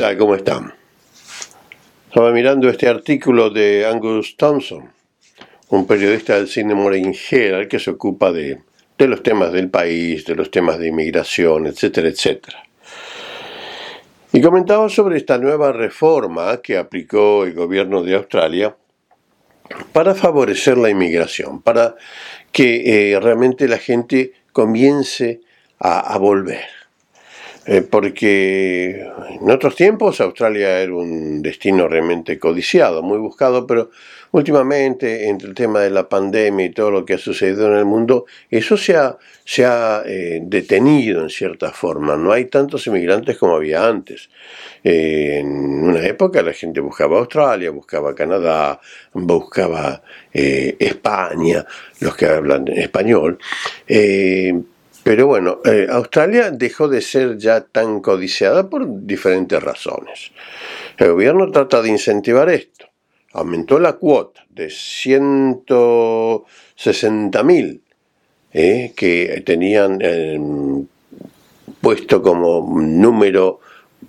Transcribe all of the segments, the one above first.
tal? ¿Cómo están? Estaba mirando este artículo de Angus Thompson, un periodista del cine Morning que se ocupa de, de los temas del país, de los temas de inmigración, etcétera, etcétera. Y comentaba sobre esta nueva reforma que aplicó el gobierno de Australia para favorecer la inmigración, para que eh, realmente la gente comience a volver. Eh, porque en otros tiempos Australia era un destino realmente codiciado, muy buscado, pero últimamente entre el tema de la pandemia y todo lo que ha sucedido en el mundo, eso se ha, se ha eh, detenido en cierta forma. No hay tantos inmigrantes como había antes. Eh, en una época la gente buscaba Australia, buscaba Canadá, buscaba España, los que hablan español. Pero bueno, eh, Australia dejó de ser ya tan codiciada por diferentes razones. El gobierno trata de incentivar esto. Aumentó la cuota de 160.000 eh, que tenían eh, puesto como número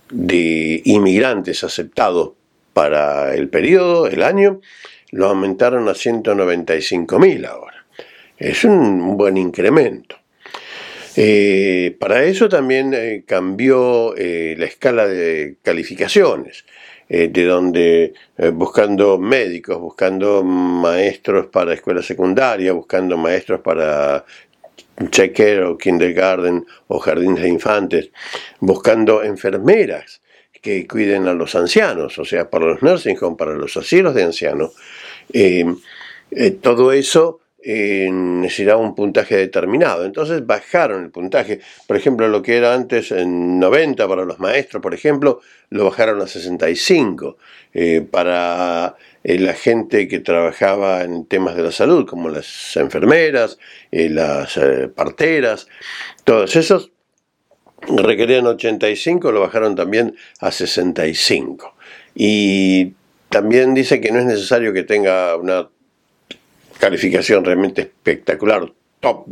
de inmigrantes aceptados para el periodo, el año, lo aumentaron a 195.000 ahora. Es un buen incremento. Eh, para eso también eh, cambió eh, la escala de calificaciones, de donde buscando médicos, buscando maestros para escuela secundaria, buscando maestros para checker o kindergarten o jardines de infantes, buscando enfermeras que cuiden a los ancianos, o sea, para los nursing homes, para los asilos de ancianos. todo eso eh, necesitaba un puntaje determinado. Entonces bajaron el puntaje. Por ejemplo, lo que era antes en 90 para los maestros, por ejemplo, lo bajaron a 65. Eh, para eh, la gente que trabajaba en temas de la salud, como las enfermeras, las parteras, todos esos requerían 85, lo bajaron también a 65. Y también dice que no es necesario que tenga una calificación realmente espectacular, top,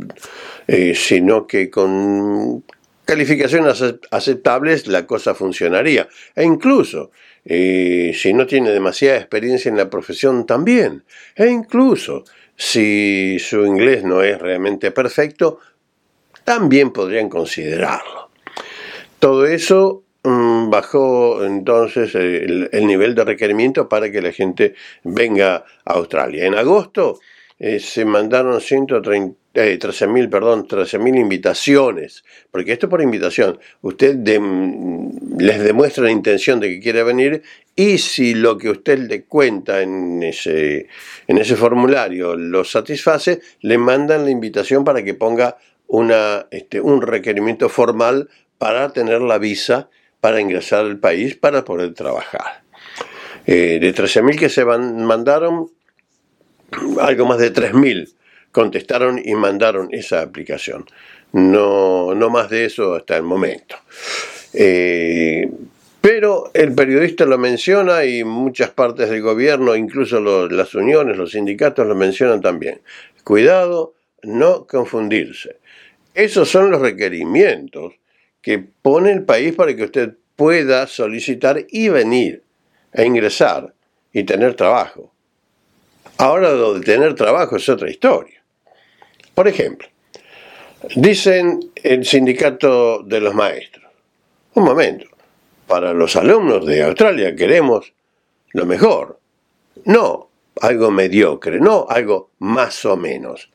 eh, sino que con calificaciones aceptables la cosa funcionaría. E incluso, eh, si no tiene demasiada experiencia en la profesión también. E incluso, si su inglés no es realmente perfecto, también podrían considerarlo. Todo eso mm, bajó entonces el, nivel de requerimiento para que la gente venga a Australia. En agosto eh, se mandaron 113 eh, mil, perdón, 13.000 invitaciones, porque esto por invitación, usted les demuestra la intención de que quiere venir y si lo que usted le cuenta en ese, en ese formulario lo satisface, le mandan la invitación para que ponga una, este, un requerimiento formal para tener la visa para ingresar al país para poder trabajar. Eh, de 13.000 que se van, mandaron, algo más de 3.000 contestaron y mandaron esa aplicación. No, no más de eso hasta el momento. Eh, pero el periodista lo menciona y muchas partes del gobierno, incluso las uniones, los sindicatos lo mencionan también. Cuidado, no confundirse. Esos son los requerimientos que pone el país para que usted pueda solicitar y venir a ingresar y tener trabajo. Ahora lo de tener trabajo es otra historia. Por ejemplo, dicen el sindicato de los maestros, un momento, para los alumnos de Australia queremos lo mejor, no algo mediocre, no algo más o menos.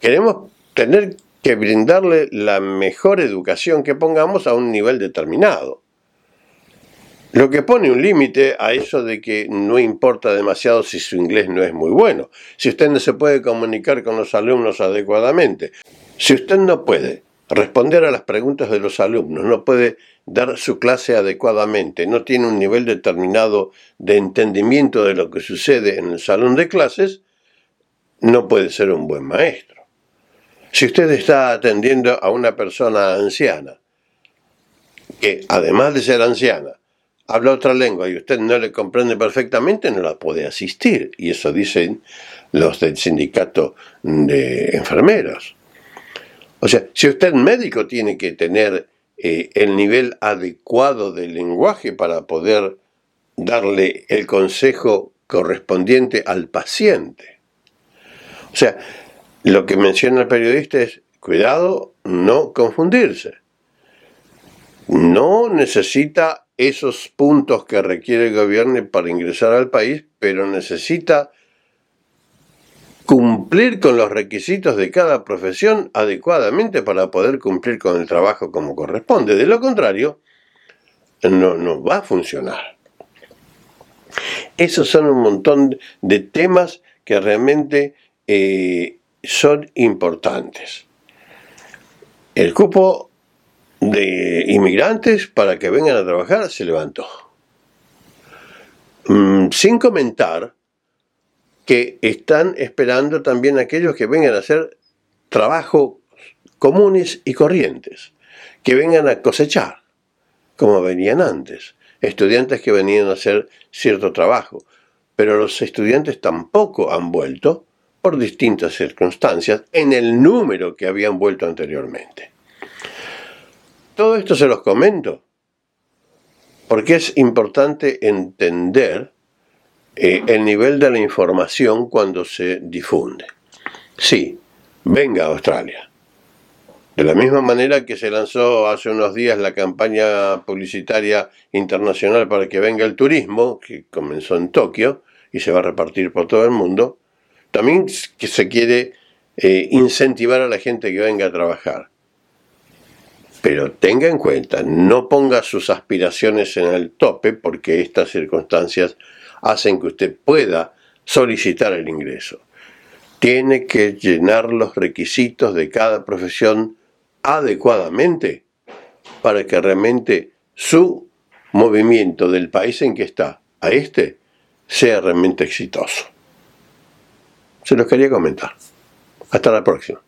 Queremos tener que brindarle la mejor educación que pongamos a un nivel determinado. Lo que pone un límite a eso de que no importa demasiado si su inglés no es muy bueno, si usted no se puede comunicar con los alumnos adecuadamente, si usted no puede responder a las preguntas de los alumnos, no puede dar su clase adecuadamente, no tiene un nivel determinado de entendimiento de lo que sucede en el salón de clases, no puede ser un buen maestro. Si usted está atendiendo a una persona anciana, que además de ser anciana, habla otra lengua y usted no le comprende perfectamente, no la puede asistir. Y eso dicen los del sindicato de enfermeros. O sea, si usted médico tiene que tener eh, el nivel adecuado del lenguaje para poder darle el consejo correspondiente al paciente. O sea, lo que menciona el periodista es, cuidado, no confundirse. No necesita esos puntos que requiere el gobierno para ingresar al país, pero necesita cumplir con los requisitos de cada profesión adecuadamente para poder cumplir con el trabajo como corresponde. De lo contrario, no, va a funcionar. Esos son un montón de temas que realmente eh, son importantes. El cupo de inmigrantes para que vengan a trabajar se levantó. Mm, sin comentar que están esperando también aquellos que vengan a hacer trabajo comunes y corrientes, que vengan a cosechar, como venían antes, estudiantes que venían a hacer cierto trabajo, pero los estudiantes tampoco han vuelto por distintas circunstancias en el número que habían vuelto anteriormente. Todo esto se los comento porque es importante entender eh, el nivel de la información cuando se difunde. Sí, venga a Australia. De la misma manera que se lanzó hace unos días la campaña publicitaria internacional para que venga el turismo, que comenzó en Tokio y se va a repartir por todo el mundo, también que se quiere eh, incentivar a la gente que venga a trabajar. Pero tenga en cuenta, no ponga sus aspiraciones en el tope porque estas circunstancias hacen que usted pueda solicitar el ingreso. Tiene que llenar los requisitos de cada profesión adecuadamente para que realmente su movimiento del país en que está a este sea realmente exitoso. Se los quería comentar. Hasta la próxima.